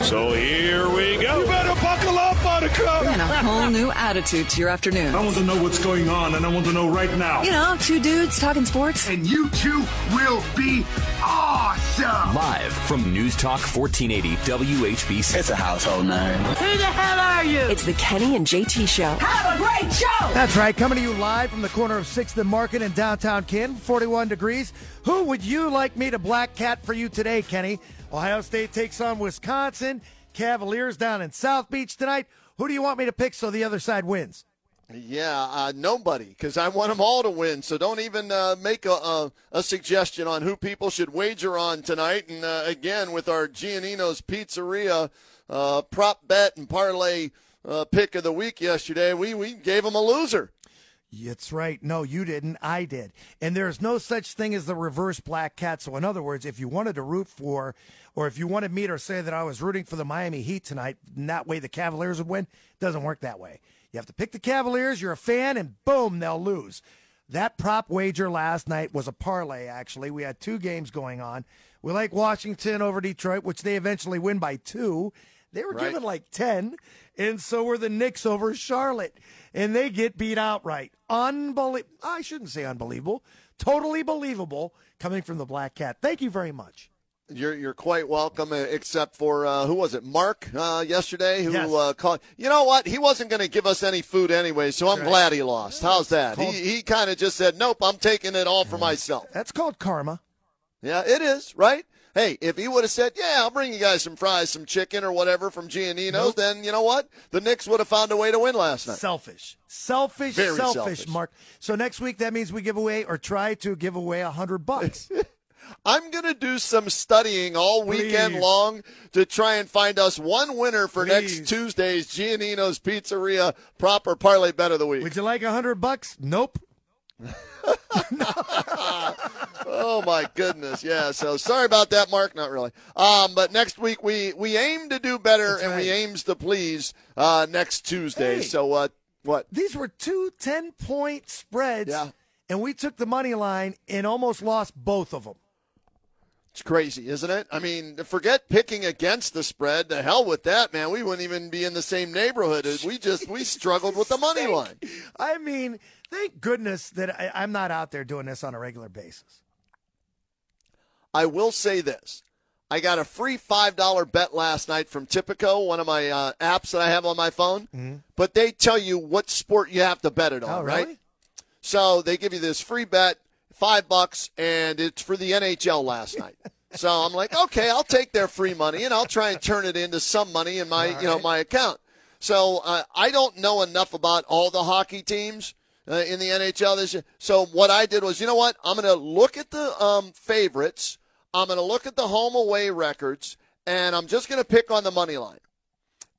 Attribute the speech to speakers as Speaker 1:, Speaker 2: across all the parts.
Speaker 1: So here we go. You better buckle up, Buttercup.
Speaker 2: Bringing a whole new attitude to your afternoon.
Speaker 1: I want to know what's going on, and I want to know right now.
Speaker 2: You know, two dudes talking sports.
Speaker 3: And you two will be awesome.
Speaker 4: Live from News Talk 1480 WHBC.
Speaker 3: It's a household name.
Speaker 5: Who the hell are you?
Speaker 2: It's the Kenny and JT Show.
Speaker 5: Have a great show.
Speaker 6: That's right. Coming to you live from the corner of 6th and Market in downtown Canton, 41 degrees. Who would you like me to black cat for you today, Kenny? Ohio State takes on Wisconsin. Cavaliers down in South Beach tonight. Who do you want me to pick so the other side wins?
Speaker 7: Yeah, uh, nobody, because I want them all to win. So don't even uh, make a, a, a, suggestion on who people should wager on tonight. And uh, again, with our Gionino's Pizzeria uh, prop bet and parlay uh, pick of the week yesterday, we, we gave them a loser.
Speaker 6: That's right. No, you didn't. I did. And there's no such thing as the reverse black cat. So, in other words, if you wanted to root for, or if you wanted me to say that I was rooting for the Miami Heat tonight, and that way the Cavaliers would win, it doesn't work that way. You have to pick the Cavaliers, you're a fan, and boom, they'll lose. That prop wager last night was a parlay, actually. We had two games going on. We like Washington over Detroit, which they eventually win by two. They were right. given like 10, and so were the Knicks over Charlotte, and they get beat outright. Unbelievable. I shouldn't say unbelievable. Totally believable coming from the Black Cat. Thank you very much.
Speaker 7: You're you're quite welcome, uh, except for uh, who was it, Mark, uh, yesterday, who
Speaker 6: yes.
Speaker 7: uh, called. You know what? He wasn't going to give us any food anyway, so I'm
Speaker 6: right.
Speaker 7: glad he lost. How's that?
Speaker 6: Called,
Speaker 7: he he kind of just said, "Nope, I'm taking it all for myself."
Speaker 6: That's called karma.
Speaker 7: Yeah, it is right. Hey, if he would have said, "Yeah, I'll bring you guys some fries, some chicken, or whatever from Gionino's,"
Speaker 6: nope.
Speaker 7: then you know what? The Knicks would have found a way to win last night.
Speaker 6: Selfish, selfish,
Speaker 7: Very
Speaker 6: selfish,
Speaker 7: selfish.
Speaker 6: Mark. So next week that means we give away or try to give away a hundred bucks.
Speaker 7: I'm going to do some studying all weekend
Speaker 6: Please.
Speaker 7: long to try and find us one winner for
Speaker 6: Please.
Speaker 7: next Tuesday's Gionino's Pizzeria proper parlay bet of the week.
Speaker 6: Would you like a hundred bucks? Nope.
Speaker 7: oh my goodness, yeah. So sorry about that, Mark. Not really. Um, but next week we we aim to do better
Speaker 6: That's
Speaker 7: and we aims to please uh, next Tuesday.
Speaker 6: Hey.
Speaker 7: So uh, what?
Speaker 6: These were two 10 point spreads,
Speaker 7: Yeah.
Speaker 6: and we took the money line and almost lost both of them.
Speaker 7: It's crazy, isn't it? I mean, forget picking against the spread. The hell with that, man. We wouldn't even be in the same neighborhood. We just we struggled with the money line.
Speaker 6: I mean, thank goodness that I, I'm not out there doing this on a regular basis.
Speaker 7: I will say this. I got a free $5 bet last night from Tipico, one of my uh, apps that I have on my phone. But they tell you what sport you have to bet it on,
Speaker 6: Oh,
Speaker 7: right?
Speaker 6: really?
Speaker 7: So they give you this free bet, five bucks, and it's for the NHL last night. so I'm like, okay, I'll take their free money and I'll try and turn it into some money in my, you know, my account. So uh, I don't know enough about all the hockey teams uh, in the NHL this year. So what I did was, you know what? I'm going to look at the um, favorites. I'm going to look at the home away records, and I'm just going to pick on the money line.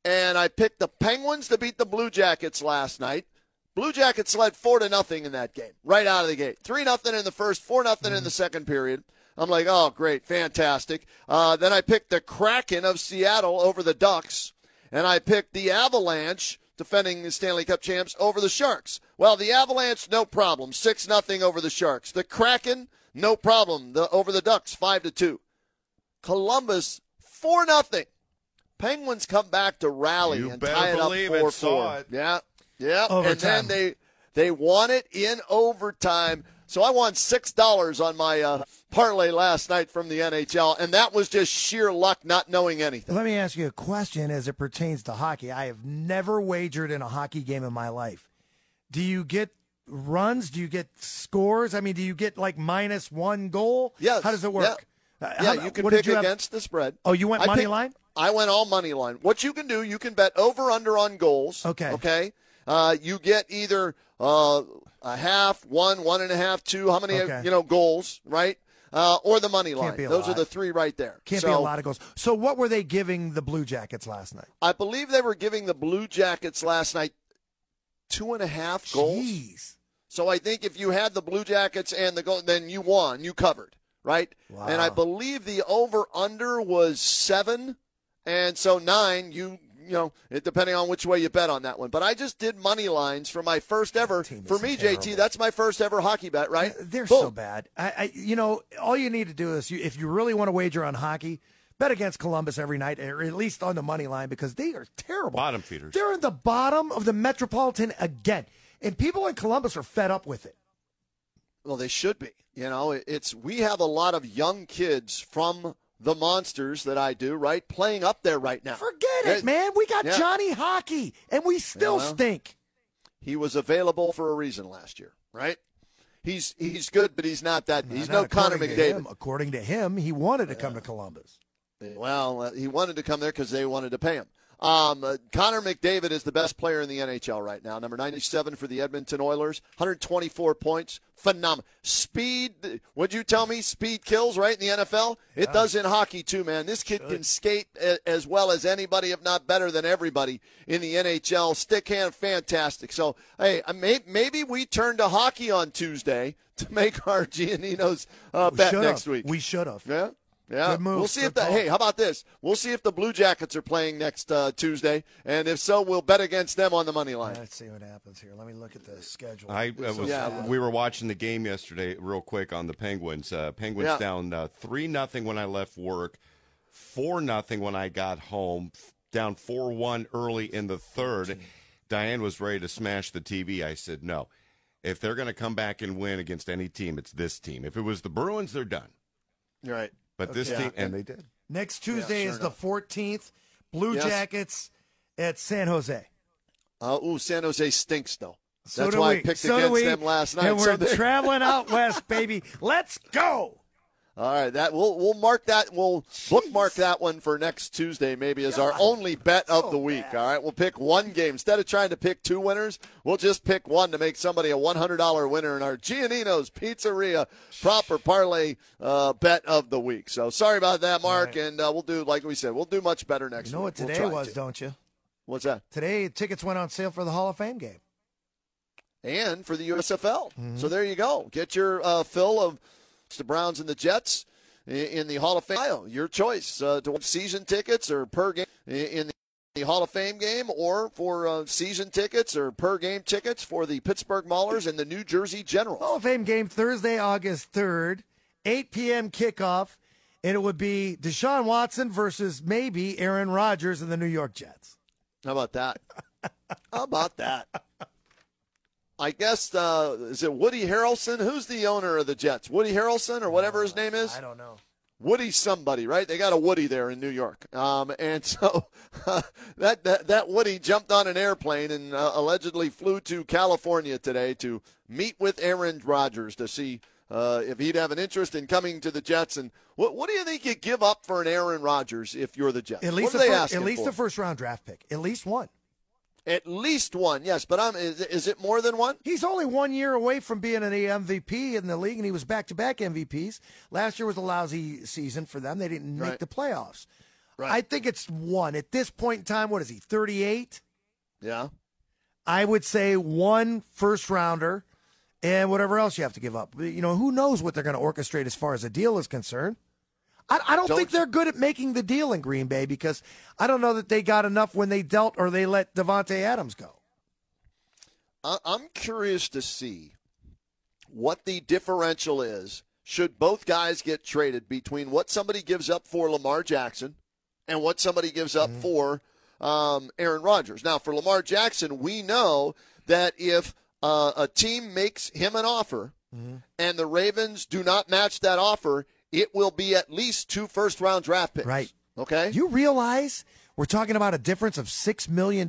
Speaker 7: And I picked the Penguins to beat the Blue Jackets last night. Blue Jackets led four to nothing in that game, right out of the gate. Three nothing in the first, four nothing in the second period. I'm like, oh, great, fantastic. Uh, then I picked the Kraken of Seattle over the Ducks, and I picked the Avalanche, defending the Stanley Cup champs, over the Sharks. Well, the Avalanche, no problem, six nothing over the Sharks. The Kraken, no problem, the, over the Ducks, five to two. Columbus, four nothing. Penguins come back to rally
Speaker 1: You
Speaker 7: and tie it up four four. Yeah, yeah. And then they they won it in overtime. So I won six dollars on my uh, parlay last night from the NHL, and that was just sheer luck, not knowing anything.
Speaker 6: Let me ask you a question as it pertains to hockey. I have never wagered in a hockey game in my life. Do you get runs? Do you get scores? I mean, do you get like minus one goal?
Speaker 7: Yes.
Speaker 6: How does it work? Uh,
Speaker 7: Yeah,
Speaker 6: how-
Speaker 7: you can pick
Speaker 6: you
Speaker 7: against the spread.
Speaker 6: Oh, you went
Speaker 7: I
Speaker 6: money
Speaker 7: picked-
Speaker 6: line?
Speaker 7: I went all money line. What you can do, you can bet over under on goals.
Speaker 6: Okay.
Speaker 7: Okay. Uh, you get either uh, a half, one, one and a half, two. How many
Speaker 6: Okay.
Speaker 7: you know goals, right? uh, or the money line. Those are the three right there.
Speaker 6: Can't
Speaker 7: so,
Speaker 6: be a lot of goals. So what were they giving the Blue Jackets last night?
Speaker 7: I believe they were giving the Blue Jackets last night two and a half goals.
Speaker 6: Jeez.
Speaker 7: So I think if you had the Blue Jackets and the goal, then you won. You covered, right? And I believe the over under was seven, and so nine. You you know, it, depending on which way you bet on that one. But I just did money lines for my first ever. For me,
Speaker 6: terrible.
Speaker 7: JT, that's my first ever hockey bet, right?
Speaker 6: They're
Speaker 7: Boom.
Speaker 6: so bad. I, I, you know, all you need to do is, you, if you really want to wager on hockey, bet against Columbus every night, or at least on the money line, because they are terrible.
Speaker 8: Bottom feeders.
Speaker 6: They're in the bottom of the Metropolitan again, and people in Columbus are fed up with it.
Speaker 7: Well, they should be. You know, it's we have a lot of young kids from the monsters that I do, right, playing up there right now.
Speaker 6: Forget it, man. We got
Speaker 7: Yeah.
Speaker 6: Johnny Hockey, and we still
Speaker 7: well.
Speaker 6: stink.
Speaker 7: He was available for a reason last year, right? He's he's good, but he's not that. He's
Speaker 6: Not
Speaker 7: no Connor
Speaker 6: according to
Speaker 7: McDavid.
Speaker 6: him. According to him, he wanted to come to Columbus.
Speaker 7: Well, uh, he wanted to come there because they wanted to pay him. Um, uh, Connor McDavid is the best player in the NHL right now. Number 97 for the Edmonton Oilers, 124 points. Phenomenal. Speed, would you tell me speed kills, right, in the NFL? It does in hockey, too, man. This kid can skate as well as anybody, if not better than everybody in the NHL. Stick hand, fantastic. So, hey, may, maybe we turn to hockey on Tuesday to make our Gionino's uh, bet next week.
Speaker 6: We should have.
Speaker 7: Yeah. Yeah,
Speaker 6: Good move.
Speaker 7: we'll see if the
Speaker 6: call.
Speaker 7: hey, how about this? We'll see if the Blue Jackets are playing next uh, Tuesday, and if so, we'll bet against them on the money line.
Speaker 6: Let's see what happens here. Let me look at the schedule.
Speaker 8: I uh, was.
Speaker 7: Yeah.
Speaker 8: We were watching the game yesterday, real quick on the Penguins. Uh, Penguins
Speaker 7: Yeah.
Speaker 8: down uh, three nothing when I left work, four nothing when I got home, down four one early in the third. Diane was ready to smash the TV. I said no. If they're going to come back and win against any team, it's this team. If it was the Bruins, they're done.
Speaker 7: You're right.
Speaker 8: But this team, and they did.
Speaker 6: Next Tuesday
Speaker 7: sure
Speaker 6: is the 14th. Blue
Speaker 7: Yes.
Speaker 6: Jackets at San Jose.
Speaker 7: Uh, ooh, San Jose stinks though.
Speaker 6: So
Speaker 7: That's
Speaker 6: do
Speaker 7: why
Speaker 6: we.
Speaker 7: I picked
Speaker 6: so
Speaker 7: against them last night.
Speaker 6: And we're
Speaker 7: they-
Speaker 6: traveling out west, baby. Let's go.
Speaker 7: All right, that we'll we'll mark that. We'll bookmark that one for next Tuesday, maybe as our only bet of the week. All right, we'll pick one game instead of trying to pick two winners. We'll just pick one to make somebody a one hundred dollar winner in our Gionino's Pizzeria proper parlay uh, bet of the week. So sorry about that, Mark, and uh, we'll do like we said, we'll do much better next.
Speaker 6: You know what
Speaker 7: week. We'll
Speaker 6: today was,
Speaker 7: to.
Speaker 6: don't you?
Speaker 7: What's that?
Speaker 6: Today, tickets went on sale for the Hall of Fame game.
Speaker 7: and for the USFL.
Speaker 6: Mm-hmm.
Speaker 7: So there you go. Get your uh, fill of the Browns and the Jets in the Hall of Fame. Your choice uh, to watch season tickets or per game in the Hall of Fame game, or for uh, season tickets or per game tickets for the Pittsburgh Maulers and the New Jersey Generals.
Speaker 6: Hall of Fame game Thursday, August 3rd, 8 p.m. kickoff, and it would be Deshaun Watson versus maybe Aaron Rodgers and the New York Jets.
Speaker 7: How about that? How about that? I guess uh, is it Woody Harrelson? Who's the owner of the Jets? Woody Harrelson or whatever his name is.
Speaker 6: I don't know.
Speaker 7: Woody somebody, right? They got a Woody there in New York, um, and so that, that that Woody jumped on an airplane and uh, allegedly flew to California today to meet with Aaron Rodgers to see uh, if he'd have an interest in coming to the Jets. And what what do you think you give up for an Aaron Rodgers if you're the Jets?
Speaker 6: At least,
Speaker 7: what
Speaker 6: a
Speaker 7: are they
Speaker 6: fir- at least a first round draft pick. At least one.
Speaker 7: At least one, yes. But I'm is, is it more than one?
Speaker 6: He's only one year away from being an MVP in the league, and he was back to back MVPs. Last year was a lousy season for them. They didn't make
Speaker 7: Right.
Speaker 6: the playoffs.
Speaker 7: Right.
Speaker 6: I think it's one. At this point in time, what is he, 38?
Speaker 7: Yeah.
Speaker 6: I would say one first rounder and whatever else you have to give up. You know, who knows what they're going to orchestrate as far as a deal is concerned. I, I don't,
Speaker 7: Don't
Speaker 6: think they're good at making the deal in Green Bay because I don't know that they got enough when they dealt or they let Davante Adams go.
Speaker 7: I- I'm curious to see what the differential is should both guys get traded between what somebody gives up for Lamar Jackson and what somebody gives up for um, Aaron Rodgers. Now, for Lamar Jackson, we know that if uh, a team makes him an offer and the Ravens do not match that offer, it will be at least two first round draft picks.
Speaker 6: Right.
Speaker 7: Okay.
Speaker 6: You realize we're talking about a difference of $6 million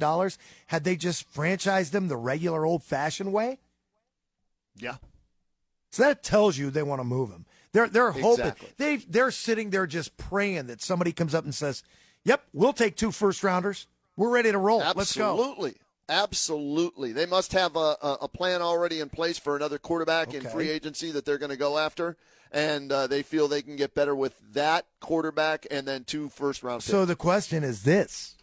Speaker 6: had they just franchised them the regular old fashioned way?
Speaker 7: yeah.
Speaker 6: So that tells you they want to move him. They're they're hoping
Speaker 7: Exactly.
Speaker 6: they they're sitting there just praying that somebody comes up and says, "Yep, we'll take two first rounders. We're ready to roll. Let's go."
Speaker 7: Absolutely. Absolutely. They must have a, a, a plan already in place for another quarterback in free agency that they're going to go after. And uh, they feel they can get better with that quarterback and then two first round picks.
Speaker 6: So the question is this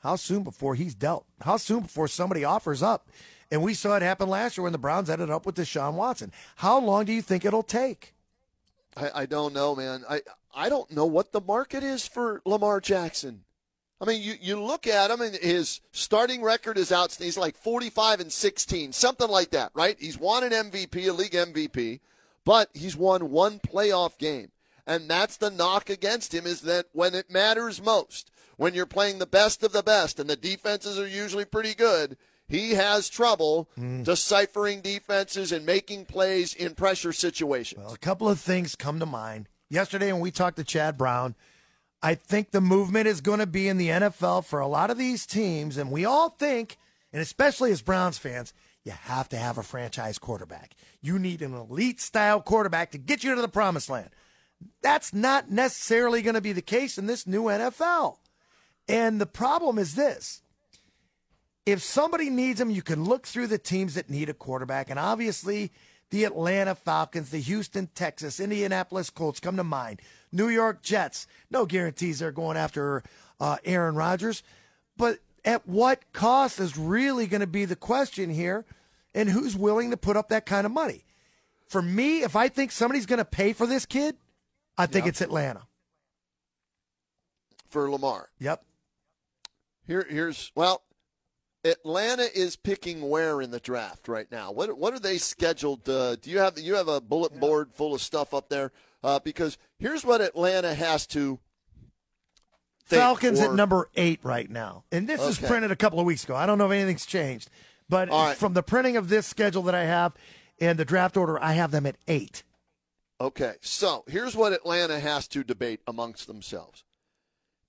Speaker 6: How soon before he's dealt? How soon before somebody offers up? And we saw it happen last year when the Browns ended up with Deshaun Watson. How long do you think it'll take?
Speaker 7: I, I don't know, man. I I don't know what the market is for Lamar Jackson. I mean, you, you look at him and his starting record is out. He's like 45 and 16, something like that, right? He's won an MVP, a league MVP, but he's won one playoff game. And that's the knock against him is that when it matters most, when you're playing the best of the best and the defenses are usually pretty good, he has trouble hmm. deciphering defenses and making plays in pressure situations.
Speaker 6: Well, a couple of things come to mind. Yesterday, when we talked to Chad Brown, I think the movement is going to be in the NFL for a lot of these teams, and we all think, and especially as Browns fans, you have to have a franchise quarterback. You need an elite style quarterback to get you to the promised land. That's not necessarily going to be the case in this new NFL. And the problem is this if somebody needs them, you can look through the teams that need a quarterback. And obviously, the Atlanta Falcons, the Houston, Texans, Indianapolis Colts come to mind. New York Jets, no guarantees they're going after uh, Aaron Rodgers. But at what cost is really going to be the question here, and who's willing to put up that kind of money? For me, if I think somebody's going to pay for this kid, I think it's Atlanta.
Speaker 7: For Lamar.
Speaker 6: Yep.
Speaker 7: Here, here's well, Atlanta is picking where in the draft right now. What what are they scheduled? Uh, do you have you have a bulletin board full of stuff up there? Uh, because here's what Atlanta has to.
Speaker 6: Falcons
Speaker 7: or-
Speaker 6: at number eight right now. And this is printed a couple of weeks ago. I don't know if anything's changed. But
Speaker 7: right.
Speaker 6: from the printing of this schedule that I have and the draft order, I have them at eight.
Speaker 7: Okay, so here's what Atlanta has to debate amongst themselves.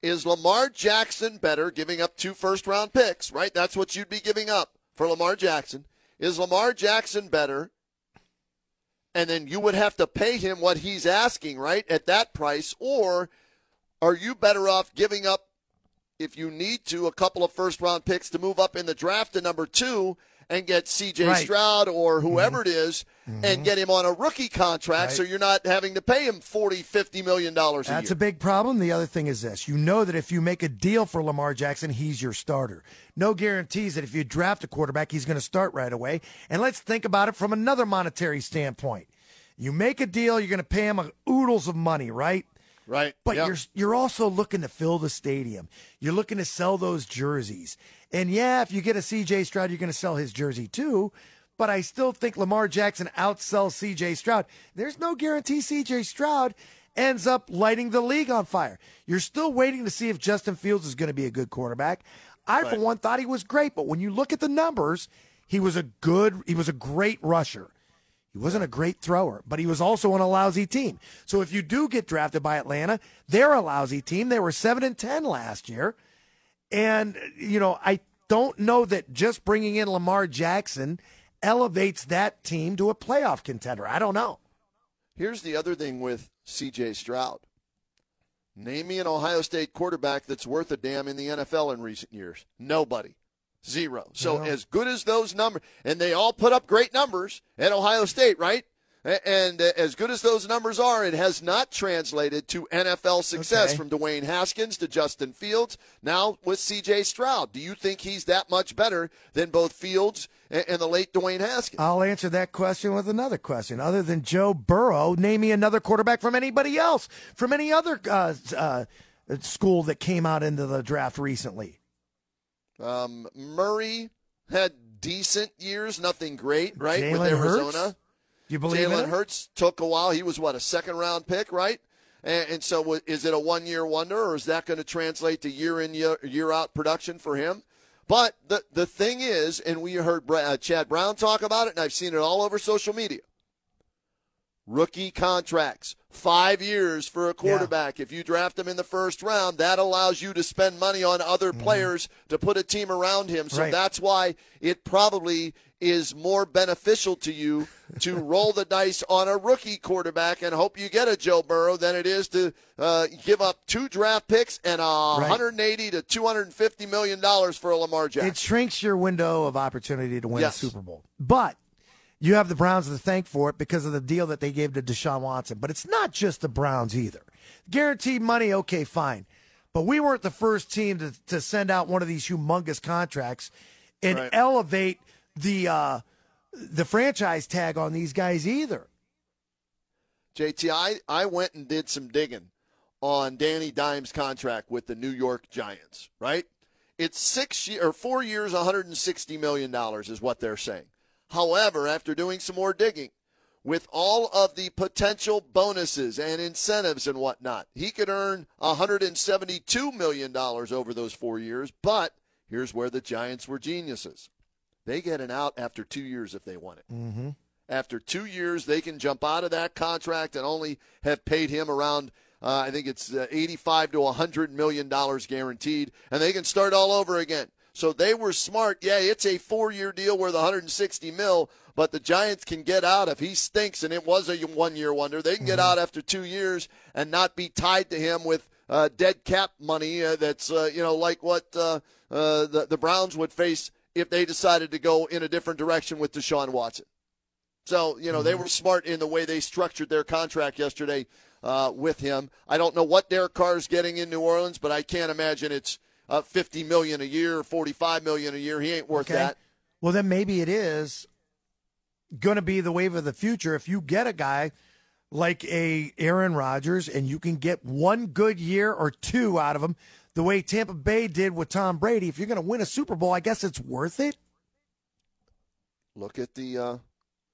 Speaker 7: Is Lamar Jackson better giving up two first round picks, right? That's what you'd be giving up for Lamar Jackson. Is Lamar Jackson better? And then you would have to pay him what he's asking, right? At that price. Or are you better off giving up, if you need to, a couple of first round picks to move up in the draft to number two and get CJ
Speaker 6: Right.
Speaker 7: Stroud or whoever mm-hmm. it is and mm-hmm. get him on a rookie contract so you're not having to pay him 40, 50 million dollars a
Speaker 6: That's
Speaker 7: year.
Speaker 6: a big problem. The other thing is this you know that if you make a deal for Lamar Jackson, he's your starter. No guarantees that if you draft a quarterback, he's going to start right away. And let's think about it from another monetary standpoint. You make a deal, you're going to pay him oodles of money, right?
Speaker 7: Right.
Speaker 6: But
Speaker 7: Yep.
Speaker 6: you're you're also looking to fill the stadium. You're looking to sell those jerseys. And yeah, if you get a CJ Stroud, you're going to sell his jersey too. But I still think Lamar Jackson outsells CJ Stroud. There's no guarantee CJ Stroud ends up lighting the league on fire. You're still waiting to see if Justin Fields is going to be a good quarterback. I, for one, thought he was great, but when you look at the numbers, he was a good, he was a great rusher. He wasn't a great thrower, but he was also on a lousy team. So if you do get drafted by Atlanta, they're a lousy team. They were 7 and 10 last year. And you know, I don't know that just bringing in Lamar Jackson elevates that team to a playoff contender. I don't know.
Speaker 7: Here's the other thing with CJ Stroud. Name me an Ohio State quarterback that's worth a damn in the NFL in recent years. Nobody. Zero. So
Speaker 6: No.
Speaker 7: as good as those numbers, and they all put up great numbers at Ohio State, right? And uh, as good as those numbers are, it has not translated to NFL success
Speaker 6: Okay.
Speaker 7: from Dwayne Haskins to Justin Fields. Now with CJ Stroud, do you think he's that much better than both Fields and, and the late Dwayne Haskins?
Speaker 6: I'll answer that question with another question. Other than Joe Burrow, name me another quarterback from anybody else, from any other uh, uh, school that came out into the draft recently.
Speaker 7: Um, Murray had decent years, nothing great, right? with
Speaker 6: Jalen Hurts?
Speaker 7: Arizona.
Speaker 6: You believe
Speaker 7: Jalen? Hurts took a while. He was what a second round pick, right? And, and so, is it a one year wonder, or is that going to translate to year in year, year out production for him? But the the thing is, and we heard Bra- uh, Chad Brown talk about it, and I've seen it all over social media. Rookie contracts. Five years for a quarterback. If you draft him in the first round, that allows you to spend money on other players to put a team around him. So
Speaker 6: Right.
Speaker 7: that's why it probably is more beneficial to you to roll the dice on a rookie quarterback and hope you get a Joe Burrow than it is to uh, give up two draft picks and a
Speaker 6: Right.
Speaker 7: 180 to 250 million dollars for a Lamar Jackson.
Speaker 6: It shrinks your window of opportunity to win
Speaker 7: Yes.
Speaker 6: a Super Bowl. But you have the Browns to thank for it because of the deal that they gave to Deshaun Watson. But it's not just the Browns either. Guaranteed money, okay, fine. But we weren't the first team to, to send out one of these humongous contracts and
Speaker 7: Right.
Speaker 6: elevate the uh, the franchise tag on these guys either.
Speaker 7: JT, I, I went and did some digging on Danny Dimes' contract with the New York Giants, right? It's six year, or four years, $160 million is what they're saying. However, after doing some more digging, with all of the potential bonuses and incentives and whatnot, he could earn $172 million over those four years. But here's where the Giants were geniuses they get an out after two years if they want it.
Speaker 6: Mm-hmm.
Speaker 7: After two years, they can jump out of that contract and only have paid him around, uh, I think it's uh, 85 to 100 million dollars guaranteed, and they can start all over again. So they were smart. Yeah, it's a four-year deal worth 160 mil, but the Giants can get out if he stinks, and it was a one-year wonder. They can get out after two years and not be tied to him with uh, dead cap money. Uh, that's uh, you know like what uh, uh, the the Browns would face if they decided to go in a different direction with Deshaun Watson. So, you know, they were smart in the way they structured their contract yesterday uh, with him. I don't know what Derek Carr is getting in New Orleans, but I can't imagine it's uh, 50 million a year, 45 million a year. He ain't worth
Speaker 6: Okay.
Speaker 7: that.
Speaker 6: Well, then maybe it is going to be the wave of the future if you get a guy like a Aaron Rodgers and you can get one good year or two out of him, the way Tampa Bay did with Tom Brady. If you're going to win a Super Bowl, I guess it's worth it.
Speaker 7: Look at the uh,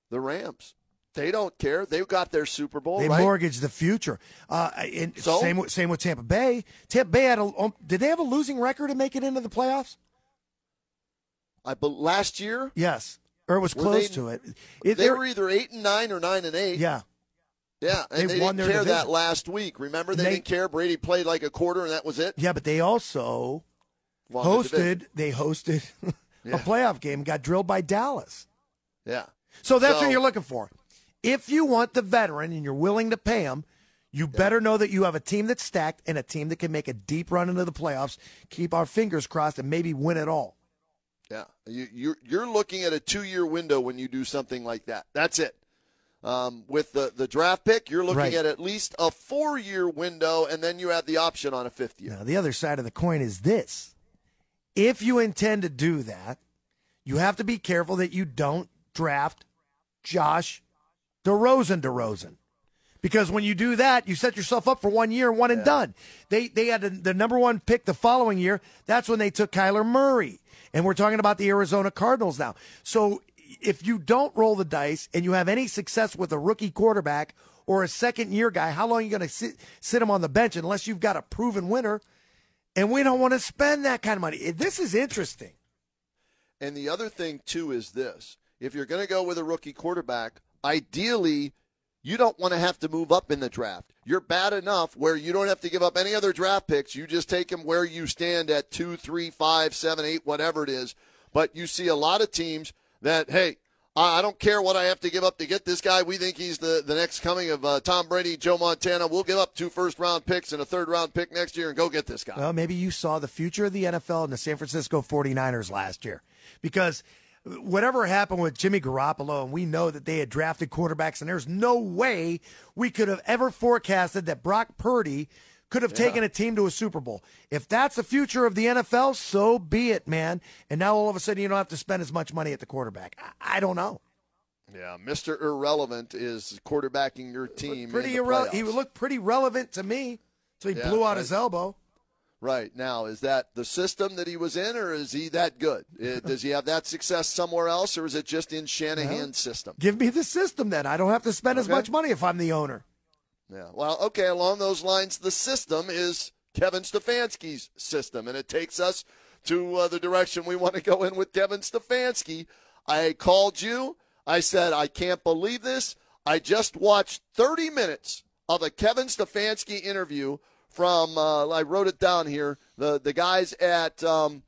Speaker 7: the Rams. They don't care. They've got their Super Bowl,
Speaker 6: They
Speaker 7: right?
Speaker 6: mortgage the future. Uh, and
Speaker 7: So?
Speaker 6: same with- same with Tampa Bay. Tampa Bay had a um, did they have a losing record to make it into the playoffs?
Speaker 7: I be- last year
Speaker 6: Yes, or it was close
Speaker 7: they-
Speaker 6: to it. It-
Speaker 7: they were either eight and nine or nine and eight.
Speaker 6: yeah.
Speaker 7: yeah, and
Speaker 6: They
Speaker 7: they,
Speaker 6: won
Speaker 7: didn't
Speaker 6: their
Speaker 7: care that last week. Remember, they,
Speaker 6: They-
Speaker 7: didn't care. Brady played like a quarter, and that was it.
Speaker 6: Yeah, but they also
Speaker 7: Won the division.
Speaker 6: hosted. They hosted
Speaker 7: Yeah.
Speaker 6: a playoff game. and Got drilled by Dallas.
Speaker 7: Yeah.
Speaker 6: So that's
Speaker 7: So-
Speaker 6: what you're looking for. If you want the veteran and you're willing to pay him, you better know that you have a team that's stacked and a team that can make a deep run into the playoffs. Keep our fingers crossed and maybe win it all.
Speaker 7: Yeah, you, you're you're looking at a two year window when you do something like that. That's it. Um, with the the draft pick, you're looking
Speaker 6: Right.
Speaker 7: at at least a four year window, and then you have the option on a fifth year.
Speaker 6: Now, the other side of the coin is this. If you intend to do that, you have to be careful that you don't draft Josh Rosen Rosen. Because when you do that, you set yourself up for one year, one and done. They they had the, the number one pick the following year. That's when they took Kyler Murray. And we're talking about the Arizona Cardinals now. So if you don't roll the dice and you have any success with a rookie quarterback or a second year guy, how long are you going to sit, sit him on the bench unless you've got a proven winner? And we don't want to spend that kind of money. This is interesting.
Speaker 7: And the other thing too is this: if you're going to go with a rookie quarterback, ideally, you don't want to have to move up in the draft. You're bad enough where you don't have to give up any other draft picks. You just take them where you stand at two, three, five, seven, eight, whatever it is. But you see a lot of teams that, hey, I don't care what I have to give up to get this guy. We think he's the, the next coming of uh, Tom Brady, Joe Montana. We'll give up two first round picks and a third round pick next year and go get this guy.
Speaker 6: Well, maybe you saw the future of the NFL in the San Francisco 49ers last year because whatever happened with Jimmy Garoppolo, and we know that they had drafted quarterbacks, and there's no way we could have ever forecasted that Brock Purdy could have taken a team to a Super Bowl. If that's the future of the NFL, so be it, man. And now all of a sudden you don't have to spend as much money at the quarterback. I, I don't know.
Speaker 7: Yeah, Mr. Irrelevant is quarterbacking your team.
Speaker 6: Pretty irrelevant. He looked pretty relevant to me. So he
Speaker 7: Yeah,
Speaker 6: blew out
Speaker 7: right.
Speaker 6: his elbow.
Speaker 7: Right now, is that the system that he was in, or is he that good? Uh, Does he have that success somewhere else, or is it just in Shanahan's system?
Speaker 6: Give me the system then. I don't have to spend as much money if I'm the owner.
Speaker 7: Yeah. Well, okay. Along those lines, the system is Kevin Stefanski's system, and it takes us to uh, the direction we want to go in with Kevin Stefanski. I called you. I said I can't believe this. I just watched 30 minutes of a Kevin Stefanski interview from, uh, I wrote it down here, the, the guys at um,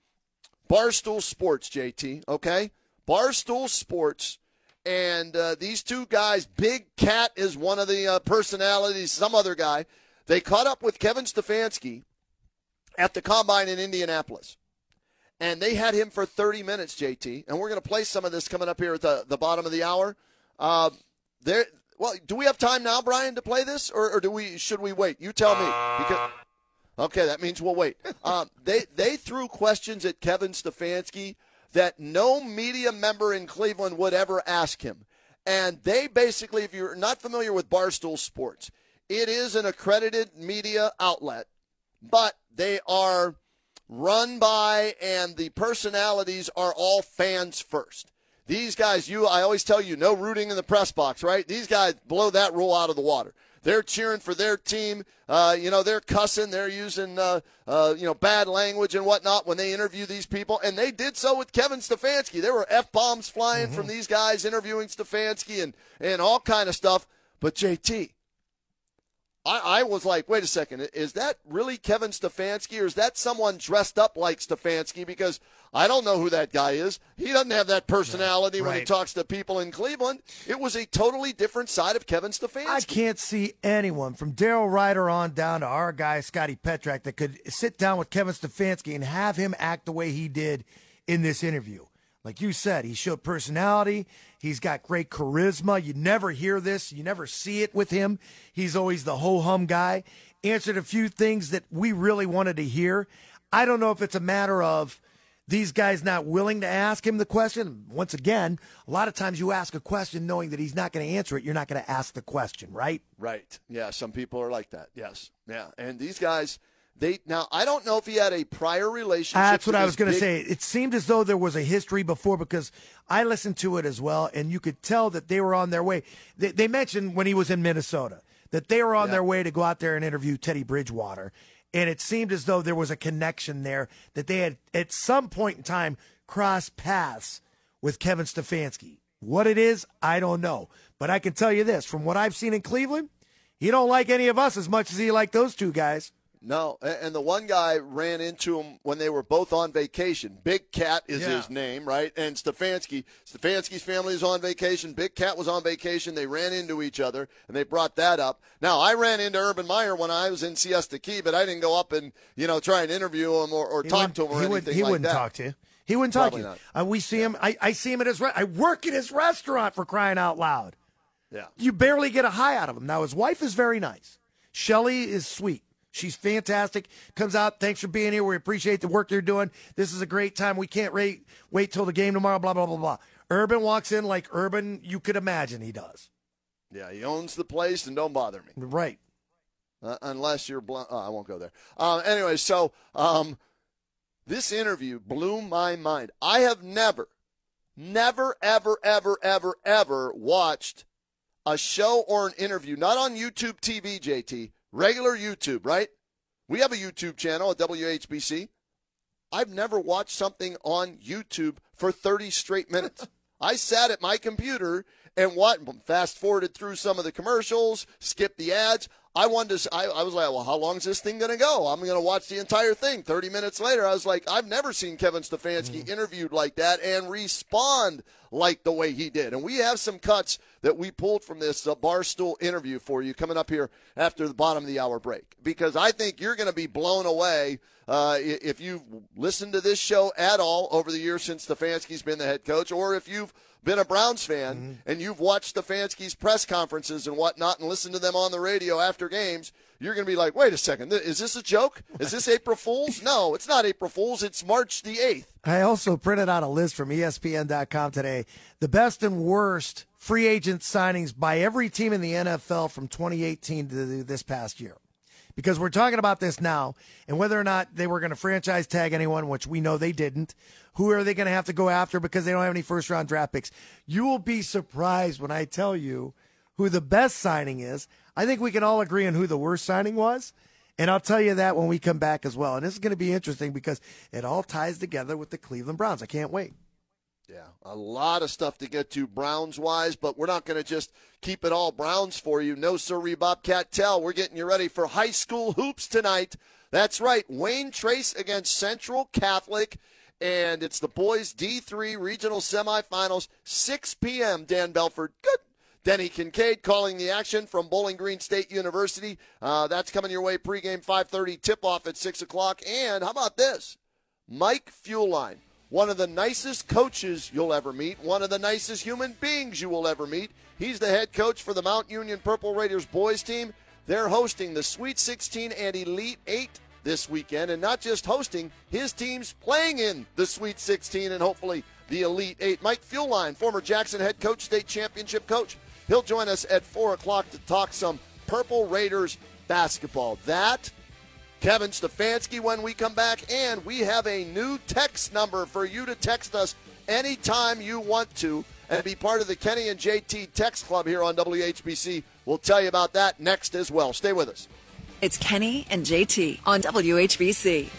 Speaker 7: Barstool Sports, JT, okay? Barstool Sports. And uh, these two guys, Big Cat is one of the uh, personalities, some other guy. They caught up with Kevin Stefanski at the combine in Indianapolis. And they had him for 30 minutes, JT. And we're going to play some of this coming up here at the, the bottom of the hour. Uh, there, well, do we have time now, Brian, to play this, or, or do we? Should we wait? You tell me. Because okay, that means we'll wait. Um, they they threw questions at Kevin Stefanski that no media member in Cleveland would ever ask him, and they basically, if you're not familiar with Barstool Sports, it is an accredited media outlet, but they are run by and the personalities are all fans first. These guys, you, I always tell you, no rooting in the press box, right? These guys blow that rule out of the water. They're cheering for their team. Uh, you know, they're cussing. They're using, uh, uh, you know, bad language and whatnot when they interview these people. And they did so with Kevin Stefanski. There were F bombs flying mm-hmm. from these guys interviewing Stefanski and, and all kind of stuff. But JT, I, I was like, wait a second, is that really Kevin Stefanski or is that someone dressed up like Stefanski? Because I don't know who that guy is. He doesn't have that personality right. when he talks to people in Cleveland. It was a totally different side of Kevin Stefanski. I
Speaker 6: can't see anyone from Daryl Ruiter on down to our guy, Scotty Petrak, that could sit down with Kevin Stefanski and have him act the way he did in this interview. Like you said, he showed personality. He's got great charisma. You never hear this, you never see it with him. He's always the ho hum guy. Answered a few things that we really wanted to hear. I don't know if it's a matter of these guys not willing to ask him the question. Once again, a lot of times you ask a question knowing that he's not going to answer it. You're not going to ask the question, right?
Speaker 7: Right. Yeah. Some people are like that. Yes. Yeah. And these guys, they now I don't know if he had a prior relationship.
Speaker 6: That's what I was going to say. It seemed as though there was a history before because I listened to it as well, and you could tell that they were on their way. They, they mentioned when he was in Minnesota that they were on yeah. their way to go out there and interview Teddy Bridgewater, and it seemed as though there was a connection there that they had at some point in time crossed paths with Kevin Stefanski. What it is, I don't know, but I can tell you this: from what I've seen in Cleveland, he don't like any of us as much as he liked those two guys.
Speaker 7: No, and the one guy ran into him when they were both on vacation. Big Cat is yeah. his name, right? And Stefanski, Stefanski's family is on vacation. Big Cat was on vacation. They ran into each other, and they brought that up. Now, I ran into Urban Meyer when I was in Siesta Key, but I didn't go up and you know try and interview him or, or talk to him or
Speaker 6: he
Speaker 7: anything
Speaker 6: would, he
Speaker 7: like
Speaker 6: wouldn't
Speaker 7: that.
Speaker 6: talk to you. He wouldn't talk Probably to you. Uh, we see yeah. him. I, I see him at his. Re- I work at his restaurant for crying out loud.
Speaker 7: Yeah.
Speaker 6: You barely get a high out of him. Now his wife is very nice. Shelly is sweet. She's fantastic. Comes out. Thanks for being here. We appreciate the work you're doing. This is a great time. We can't wait wait till the game tomorrow. Blah blah blah blah. Urban walks in like Urban you could imagine he does.
Speaker 7: Yeah, he owns the place, and don't bother me.
Speaker 6: Right.
Speaker 7: Uh, unless you're blunt. Oh, I won't go there. Uh, anyway, so um, this interview blew my mind. I have never, never, ever, ever, ever, ever watched a show or an interview, not on YouTube TV, JT, regular YouTube, right? We have a YouTube channel at WHBC. I've never watched something on YouTube for 30 straight minutes. I sat at my computer and what fast forwarded through some of the commercials, skipped the ads. I wanted to. I, I was like, well, how long is this thing going to go? I'm going to watch the entire thing. Thirty minutes later, I was like, I've never seen Kevin Stefanski mm. interviewed like that and respond like the way he did. And we have some cuts that we pulled from this uh, barstool interview for you coming up here after the bottom of the hour break because I think you're going to be blown away uh, if you've listened to this show at all over the years since Stefanski's been the head coach, or if you've been a Browns fan mm-hmm. and you've watched Stefanski's press conferences and whatnot and listened to them on the radio after games, you're going to be like, wait a second, is this a joke? Is this April Fool's? No, it's not April Fool's. It's March the 8th.
Speaker 6: I also printed out a list from ESPN.com today. The best and worst free agent signings by every team in the NFL from 2018 to this past year. Because we're talking about this now and whether or not they were going to franchise tag anyone, which we know they didn't, who are they going to have to go after because they don't have any first round draft picks? You will be surprised when I tell you who the best signing is. I think we can all agree on who the worst signing was. And I'll tell you that when we come back as well. And this is going to be interesting because it all ties together with the Cleveland Browns. I can't wait.
Speaker 7: Yeah, a lot of stuff to get to Browns wise, but we're not going to just keep it all Browns for you. No, sir, Bobcat Tell. We're getting you ready for high school hoops tonight. That's right, Wayne Trace against Central Catholic, and it's the boys D3 regional semifinals, 6 p.m. Dan Belford. Good. Denny Kincaid calling the action from Bowling Green State University. Uh, that's coming your way pregame 5:30, tip-off at 6 o'clock. And how about this? Mike Fuline one of the nicest coaches you'll ever meet, one of the nicest human beings you will ever meet. He's the head coach for the Mount Union Purple Raiders boys team. They're hosting the Sweet 16 and Elite 8 this weekend, and not just hosting, his team's playing in the Sweet 16 and hopefully the Elite 8. Mike Fuline, former Jackson head coach, state championship coach, he'll join us at 4 o'clock to talk some Purple Raiders basketball. That Kevin Stefanski when we come back. And we have a new text number for you to text us anytime you want to and be part of the Kenny and JT Text Club here on WHBC. We'll tell you about that next as well. Stay with us.
Speaker 2: It's Kenny and JT on WHBC.